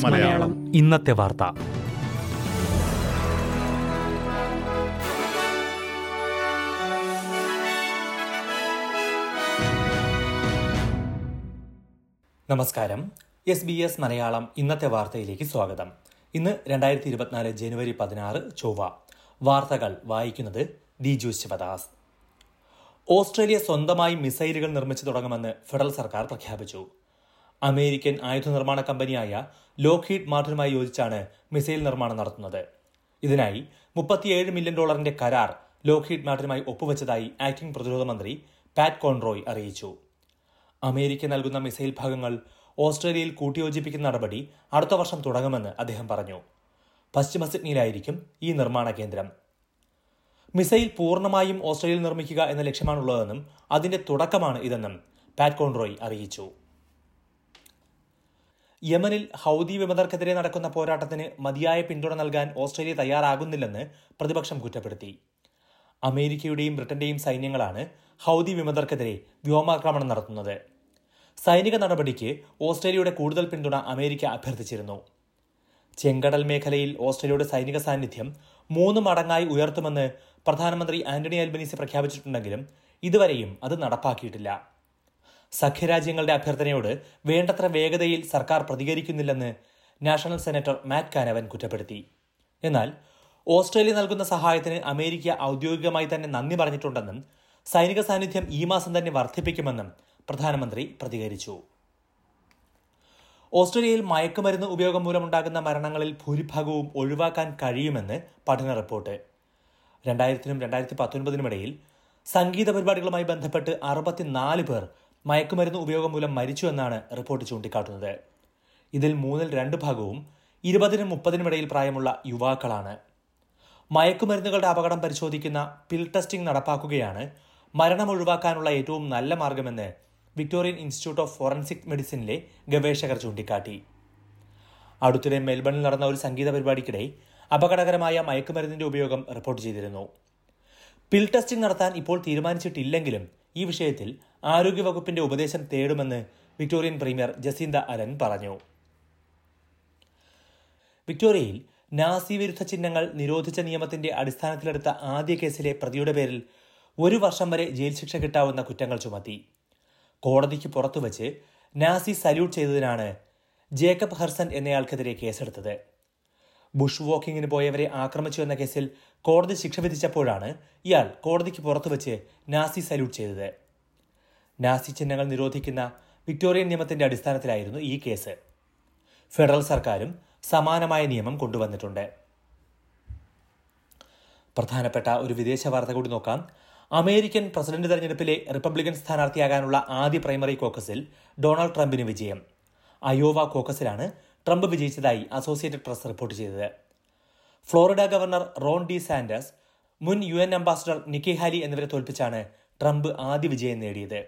മലയാളം. ഇന്നത്തെ വാർത്ത. നമസ്കാരം. എസ് ബി എസ് മലയാളം ഇന്നത്തെ വാർത്തയിലേക്ക് സ്വാഗതം. ഇന്ന് രണ്ടായിരത്തി ഇരുപത്തിനാല് ജനുവരി പതിനാറ് ചൊവ്വ. വാർത്തകൾ വായിക്കുന്നത് ദിജു ശിവദാസ്. ഓസ്ട്രേലിയ സ്വന്തമായി മിസൈലുകൾ നിർമ്മിച്ചു തുടങ്ങുമെന്ന് ഫെഡറൽ സർക്കാർ പ്രഖ്യാപിച്ചു. അമേരിക്കൻ ആയുധ നിർമ്മാണ കമ്പനിയായ ലോക്ഹീഡ് മാർട്ടിനുമായി യോജിച്ചാണ് മിസൈൽ നിർമ്മാണം നടത്തുന്നത്. ഇതിനായി മുപ്പത്തിയേഴ് മില്യൺ ഡോളറിന്റെ കരാർ ലോക്ഹീഡ് മാർട്ടിനുമായി ഒപ്പുവെച്ചതായി ആക്ടിംഗ് പ്രതിരോധ മന്ത്രി പാറ്റ് കോൺറോയ് അറിയിച്ചു. അമേരിക്ക നൽകുന്ന മിസൈൽ ഭാഗങ്ങൾ ഓസ്ട്രേലിയയിൽ കൂട്ടിയോജിപ്പിക്കുന്ന നടപടി അടുത്ത വർഷം തുടങ്ങുമെന്ന് അദ്ദേഹം പറഞ്ഞു. പശ്ചിമ സിഡ്നിയിലായിരിക്കും ഈ നിർമ്മാണ കേന്ദ്രം. മിസൈൽ പൂർണമായും ഓസ്ട്രേലിയയിൽ നിർമ്മിക്കുക എന്ന ലക്ഷ്യമാണുള്ളതെന്നും അതിന്റെ തുടക്കമാണ് ഇതെന്നും പാറ്റ് കോൺറോയ് അറിയിച്ചു. യമനിൽ ഹൗദി വിമതർക്കെതിരെ നടക്കുന്ന പോരാട്ടത്തിന് മതിയായ പിന്തുണ നൽകാൻ ഓസ്ട്രേലിയ തയ്യാറാകുന്നില്ലെന്ന് പ്രതിപക്ഷം കുറ്റപ്പെടുത്തി. അമേരിക്കയുടെയും ബ്രിട്ടന്റെയും സൈന്യങ്ങളാണ് ഹൗദി വിമതർക്കെതിരെ വ്യോമാക്രമണം നടത്തുന്നത്. സൈനിക നടപടിക്ക് ഓസ്ട്രേലിയയുടെ കൂടുതൽ പിന്തുണ അമേരിക്ക അഭ്യർത്ഥിച്ചിരുന്നു. ചെങ്കടൽ മേഖലയിൽ ഓസ്ട്രേലിയയുടെ സൈനിക സാന്നിധ്യം മൂന്ന് മടങ്ങായി ഉയർത്തുമെന്ന് പ്രധാനമന്ത്രി ആന്റണി അൽബനീസി പ്രഖ്യാപിച്ചിട്ടുണ്ടെങ്കിലും ഇതുവരെയും അത് നടപ്പാക്കിയിട്ടില്ല. സഖ്യരാജ്യങ്ങളുടെ അഭ്യർത്ഥനയോട് വേണ്ടത്ര വേഗതയിൽ സർക്കാർ പ്രതികരിക്കുന്നില്ലെന്ന് നാഷണൽ സെനറ്റർ മാറ്റ് കാനവൻ കുറ്റപ്പെടുത്തി. എന്നാൽ ഓസ്ട്രേലിയ നൽകുന്ന സഹായത്തിന് അമേരിക്ക ഔദ്യോഗികമായി തന്നെ നന്ദി പറഞ്ഞിട്ടുണ്ടെന്നും സൈനിക സാന്നിധ്യം ഈ മാസം തന്നെ വർദ്ധിപ്പിക്കുമെന്നും പ്രധാനമന്ത്രി പ്രതികരിച്ചു. ഓസ്ട്രേലിയയിൽ മയക്കുമരുന്ന് ഉപയോഗം മൂലമുണ്ടാകുന്ന മരണങ്ങളിൽ ഭൂരിഭാഗവും ഒഴിവാക്കാൻ കഴിയുമെന്ന് പഠന റിപ്പോർട്ട്. രണ്ടായിരത്തിനും രണ്ടായിരത്തി പത്തൊൻപതിനും ഇടയിൽ സംഗീത പരിപാടികളുമായി ബന്ധപ്പെട്ട് അറുപത്തിനാല് പേർ മയക്കുമരുന്ന് ഉപയോഗം മൂലം മരിച്ചു എന്നാണ് റിപ്പോർട്ട് ചൂണ്ടിക്കാട്ടുന്നത്. ഇതിൽ മൂന്നിൽ രണ്ട് ഭാഗവും ഇരുപതിനും മുപ്പതിനും ഇടയിൽ പ്രായമുള്ള യുവാക്കളാണ്. മയക്കുമരുന്നുകളുടെ അപകടം പരിശോധിക്കുന്ന പിൽ ടെസ്റ്റിംഗ് നടപ്പാക്കുകയാണ് മരണം ഒഴിവാക്കാനുള്ള ഏറ്റവും നല്ല മാർഗമെന്ന് വിക്ടോറിയൻ ഇൻസ്റ്റിറ്റ്യൂട്ട് ഓഫ് ഫോറൻസിക് മെഡിസിനിലെ ഗവേഷകർ ചൂണ്ടിക്കാട്ടി. അടുത്തിടെ മെൽബണിൽ നടന്ന ഒരു സംഗീത പരിപാടിക്കിടെ അപകടകരമായ മയക്കുമരുന്നിന്റെ ഉപയോഗം റിപ്പോർട്ട് ചെയ്തിരുന്നു. പിൽ ടെസ്റ്റിംഗ് നടത്താൻ ഇപ്പോൾ തീരുമാനിച്ചിട്ടില്ലെങ്കിലും ഈ വിഷയത്തിൽ ആരോഗ്യവകുപ്പിന്റെ ഉപദേശം തേടുമെന്ന് വിക്ടോറിയൻ പ്രീമിയർ ജസീന്ത അലൻ പറഞ്ഞു. വിക്ടോറിയയിൽ നാസി വിരുദ്ധ ചിഹ്നങ്ങൾ നിരോധിച്ച നിയമത്തിന്റെ അടിസ്ഥാനത്തിലെടുത്ത ആദ്യ കേസിലെ പ്രതിയുടെ പേരിൽ ഒരു വർഷം വരെ ജയിൽ ശിക്ഷ കിട്ടാവുന്ന കുറ്റങ്ങൾ ചുമത്തി. കോടതിക്ക് പുറത്തുവച്ച് നാസി സല്യൂട്ട് ചെയ്തതിനാണ് ജേക്കബ് ഹർസൻ എന്നയാൾക്കെതിരെ കേസെടുത്തത്. ബുഷ് വാക്കിങ്ങിന് പോയവരെ ആക്രമിച്ചു എന്ന കേസിൽ കോടതി ശിക്ഷ വിധിച്ചപ്പോഴാണ് ഇയാൾ കോടതിക്ക് പുറത്തുവച്ച് നാസി സല്യൂട്ട് ചെയ്തത്. നാസി ചിഹ്നങ്ങൾ നിരോധിക്കുന്ന വിക്ടോറിയൻ നിയമത്തിന്റെ അടിസ്ഥാനത്തിലായിരുന്നു ഈ കേസ്. ഫെഡറൽ സർക്കാരും സമാനമായ നിയമം കൊണ്ടുവന്നിട്ടുണ്ട്. പ്രധാനപ്പെട്ട ഒരു വിദേശ വാർത്ത കൂടി നോക്കാം. അമേരിക്കൻ പ്രസിഡന്റ് തെരഞ്ഞെടുപ്പിലെ റിപ്പബ്ലിക്കൻ സ്ഥാനാർത്ഥിയാകാനുള്ള ആദ്യ പ്രൈമറി കോക്കസിൽ ഡൊണാൾഡ് ട്രംപിന് വിജയം. അയോവ കോക്കസിലാണ് ട്രംപ് വിജയിച്ചതായി അസോസിയേറ്റഡ് പ്രസ് റിപ്പോർട്ട് ചെയ്തത്. Florida governor Ron DeSantis മുൻ U N ambassador Nikki Haley എന്നിവരെ തോൽപ്പിച്ചാണ് ട്രംപ് ആദ്യ വിജയം നേടിയത്.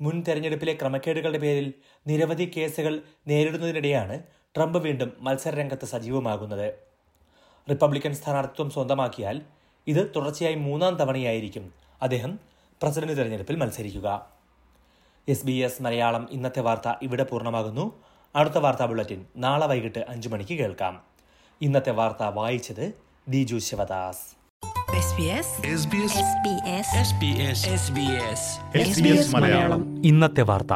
മുൻ തെരഞ്ഞെടുപ്പിലെ ക്രമക്കേടുകളുടെ പേരിൽ നിരവധി കേസുകൾ നേരിടുന്നതിനിടെയാണ് ട്രംപ് വീണ്ടും മത്സരരംഗത്ത് സജീവമാകുന്നത്. റിപ്പബ്ലിക്കൻ സ്ഥാനാർത്ഥിത്വം സ്വന്തമാക്കിയാൽ ഇത് തുടർച്ചയായി മൂന്നാം തവണയായിരിക്കും അദ്ദേഹം പ്രസിഡന്റ് തെരഞ്ഞെടുപ്പിൽ മത്സരിക്കുക. എസ് ബി എസ് മലയാളം ഇന്നത്തെ വാർത്ത ഇവിടെ പൂർണമാകുന്നു. അടുത്ത വാർത്താ ബുള്ളറ്റിൻ. നാളെ വൈകിട്ട് അഞ്ചു മണിക്ക് കേൾക്കാം. ഇന്നത്തെ വാർത്ത വായിച്ചത് Diju Sivadas. SBS SBS SBS SBS SBS SBS Malayalam. ഇന്നത്തെ വാർത്ത.